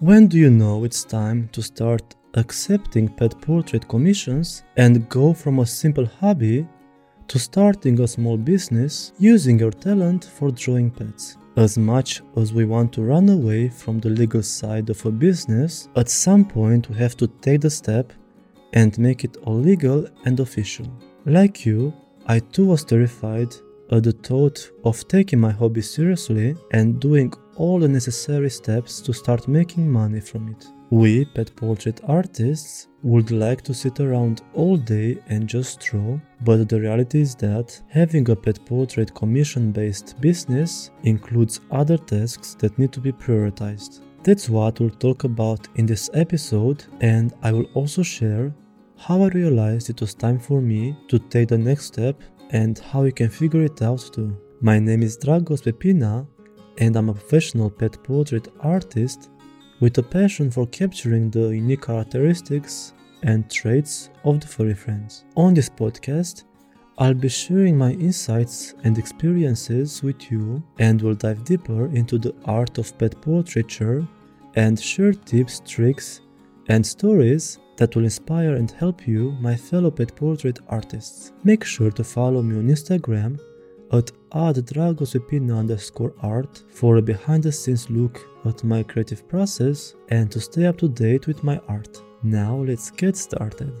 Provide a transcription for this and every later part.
When do you know it's time to start accepting pet portrait commissions and go from a simple hobby to starting a small business using your talent for drawing pets? As much as we want to run away from the legal side of a business, at some point we have to take the step and make it all legal and official. Like you, I too was terrified at the thought of taking my hobby seriously and doing all the necessary steps to start making money from it. We, pet portrait artists, would like to sit around all day and just draw, but the reality is that having a pet portrait commission based business includes other tasks that need to be prioritized. That's what we'll talk about in this episode, and I will also share how I realized it was time for me to take the next step and how you can figure it out too. My name is Dragos Pepina, and I'm a professional pet portrait artist with a passion for capturing the unique characteristics and traits of the furry friends. On this podcast, I'll be sharing my insights and experiences with you and will dive deeper into the art of pet portraiture and share tips, tricks, and stories that will inspire and help you, my fellow pet portrait artists. Make sure to follow me on Instagram at dragospepina underscore art for a behind the scenes look at my creative process and to stay up to date with my art. Now let's get started.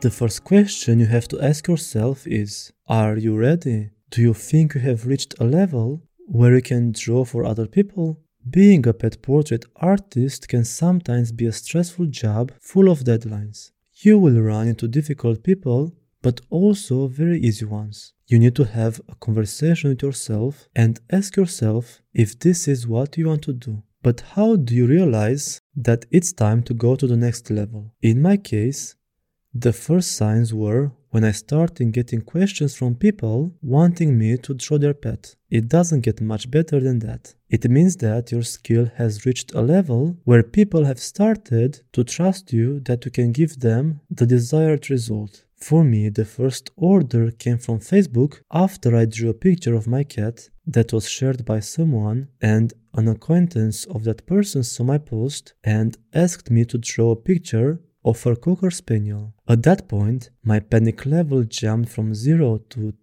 The first question you have to ask yourself is Are you ready? Do you think you have reached a level where you can draw for other people? Being a pet portrait artist can sometimes be a stressful job full of deadlines. You will run into difficult people, but also very easy ones. You need to have a conversation with yourself and ask yourself if this is what you want to do. But how do you realize that it's time to go to the next level? In my case, the first signs were when I started getting questions from people wanting me to draw their pet. It doesn't get much better than that. It means that your skill has reached a level where people have started to trust you that you can give them the desired result. For me, the first order came from Facebook after I drew a picture of my cat that was shared by someone and an acquaintance of that person saw my post and asked me to draw a picture of her Cocker Spaniel. At that point, my panic level jumped from 0 to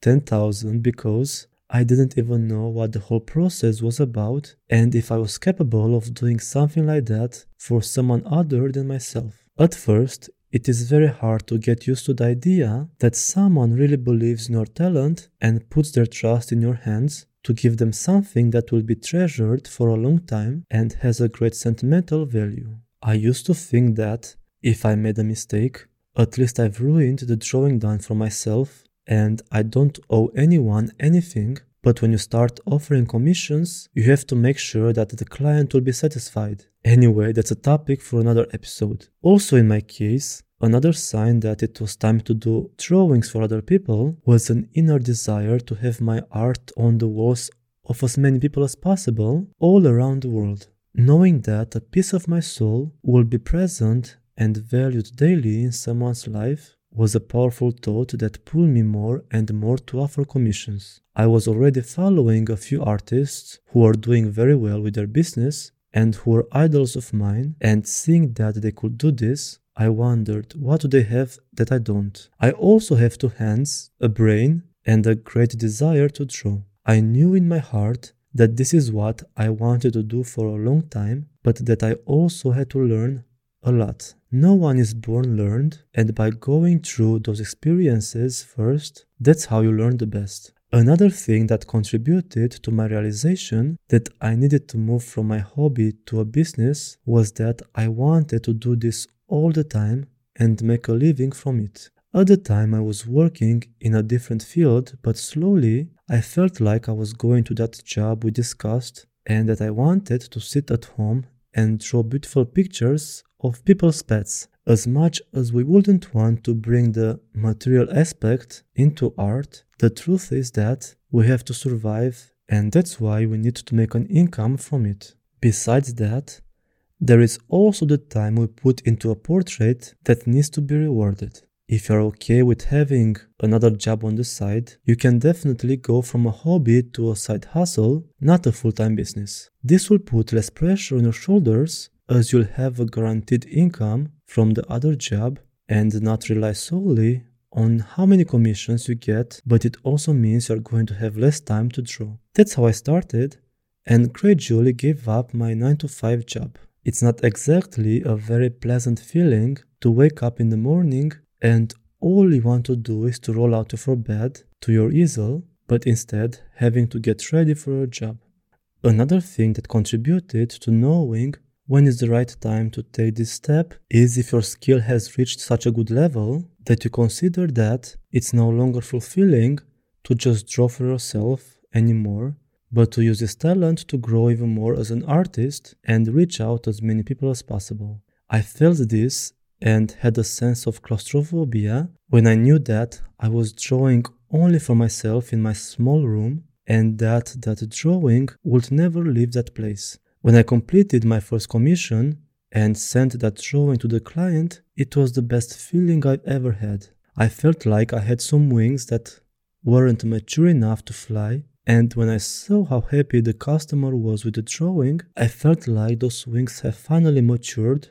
10,000 because I didn't even know what the whole process was about and if I was capable of doing something like that for someone other than myself. At first, it is very hard to get used to the idea that someone really believes in your talent and puts their trust in your hands to give them something that will be treasured for a long time and has a great sentimental value. I used to think that if I made a mistake, at least I've ruined the drawing done for myself and I don't owe anyone anything. But when you start offering commissions, you have to make sure that the client will be satisfied. Anyway, that's a topic for another episode. Also, in my case, another sign that it was time to do drawings for other people was an inner desire to have my art on the walls of as many people as possible all around the world. Knowing that a piece of my soul will be present and valued daily in someone's life was a powerful thought that pulled me more and more to offer commissions. I was already following a few artists who are doing very well with their business and who were idols of mine, and seeing that they could do this, I wondered what do they have that I don't. I also have two hands, a brain, and a great desire to draw. I knew in my heart that this is what I wanted to do for a long time, but that I also had to learn a lot. No one is born learned, and by going through those experiences first, that's how you learn the best. Another thing that contributed to my realization that I needed to move from my hobby to a business was that I wanted to do this all the time and make a living from it. At the time, I was working in a different field, but slowly I felt like I was going to that job we discussed and that I wanted to sit at home and draw beautiful pictures of people's pets. As much as we wouldn't want to bring the material aspect into art, the truth is that we have to survive and that's why we need to make an income from it. Besides that, there is also the time we put into a portrait that needs to be rewarded. If you're okay with having another job on the side, you can definitely go from a hobby to a side hustle, not a full time business. This will put less pressure on your shoulders as you'll have a guaranteed income from the other job and not rely solely on how many commissions you get, but it also means you're going to have less time to draw. That's how I started and gradually gave up my 9 to 5 job. It's not exactly a very pleasant feeling to wake up in the morning and all you want to do is to roll out of your bed to your easel, but instead having to get ready for your job. Another thing that contributed to knowing when is the right time to take this step is if your skill has reached such a good level that you consider that it's no longer fulfilling to just draw for yourself anymore, but to use this talent to grow even more as an artist and reach out as many people as possible. I felt this and had a sense of claustrophobia when I knew that I was drawing only for myself in my small room and that that drawing would never leave that place. When I completed my first commission and sent that drawing to the client, it was the best feeling I've ever had. I felt like I had some wings that weren't mature enough to fly, and when I saw how happy the customer was with the drawing, I felt like those wings have finally matured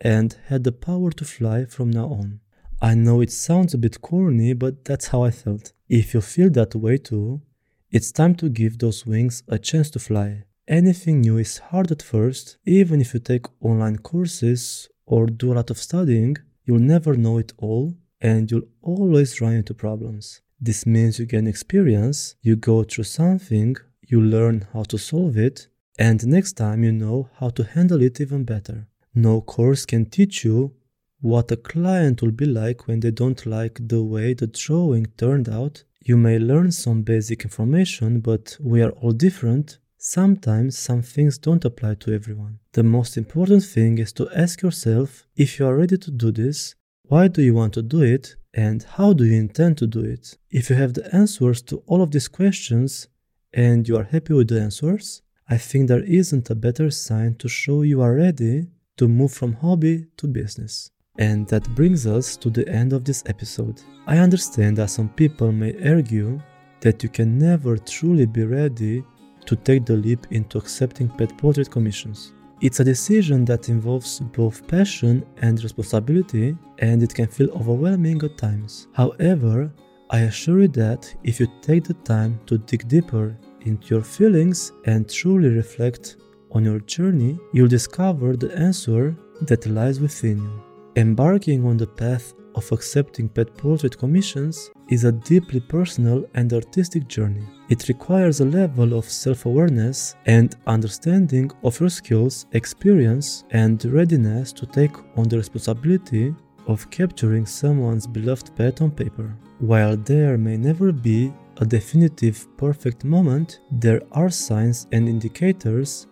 and had the power to fly from now on. I know it sounds a bit corny, but that's how I felt. If you feel that way too, it's time to give those wings a chance to fly. Anything new is hard at first, even if you take online courses or do a lot of studying, you'll never know it all and you'll always run into problems. This means you gain experience, you go through something, you learn how to solve it, and next time you know how to handle it even better. No course can teach you what a client will be like when they don't like the way the drawing turned out. You may learn some basic information, but we are all different. Sometimes some things don't apply to everyone. The most important thing is to ask yourself if you are ready to do this, why do you want to do it, and how do you intend to do it? If you have the answers to all of these questions and you are happy with the answers, I think there isn't a better sign to show you are ready to move from hobby to business. And that brings us to the end of this episode. I understand that some people may argue that you can never truly be ready to take the leap into accepting pet portrait commissions. It's a decision that involves both passion and responsibility, and it can feel overwhelming at times. However, I assure you that if you take the time to dig deeper into your feelings and truly reflect on your journey, you'll discover the answer that lies within you. Embarking on the path of accepting pet portrait commissions is a deeply personal and artistic journey. It requires a level of self awareness and understanding of your skills, experience, and readiness to take on the responsibility of capturing someone's beloved pet on paper. While there may never be a definitive perfect moment, there are signs and indicators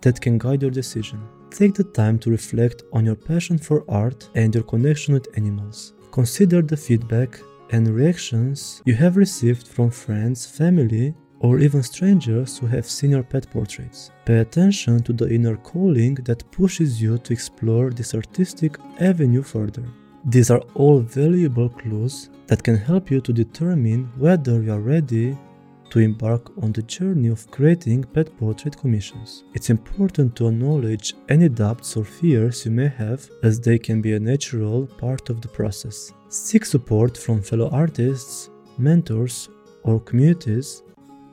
that can guide your decision. Take the time to reflect on your passion for art and your connection with animals. Consider the feedback and reactions you have received from friends, family, or even strangers who have seen your pet portraits. Pay attention to the inner calling that pushes you to explore this artistic avenue further. These are all valuable clues that can help you to determine whether you are ready to embark on the journey of creating pet portrait commissions. It's important to acknowledge any doubts or fears you may have, as they can be a natural part of the process. Seek support from fellow artists, mentors, or communities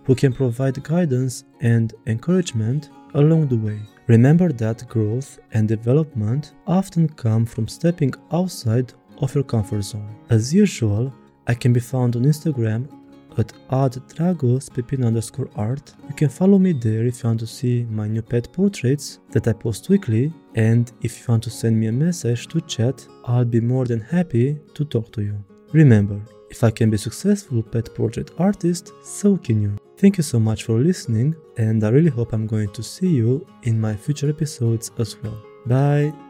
who can provide guidance and encouragement along the way. Remember that growth and development often come from stepping outside of your comfort zone. As usual, I can be found on Instagram at @dragos underscore art. You can follow me there if you want to see my new pet portraits that I post weekly and if you want to send me a message to chat, I'll be more than happy to talk to you. Remember, if I can be successful pet portrait artist, so can you. Thank you so much for listening and I really hope I'm going to see you in my future episodes as well. Bye!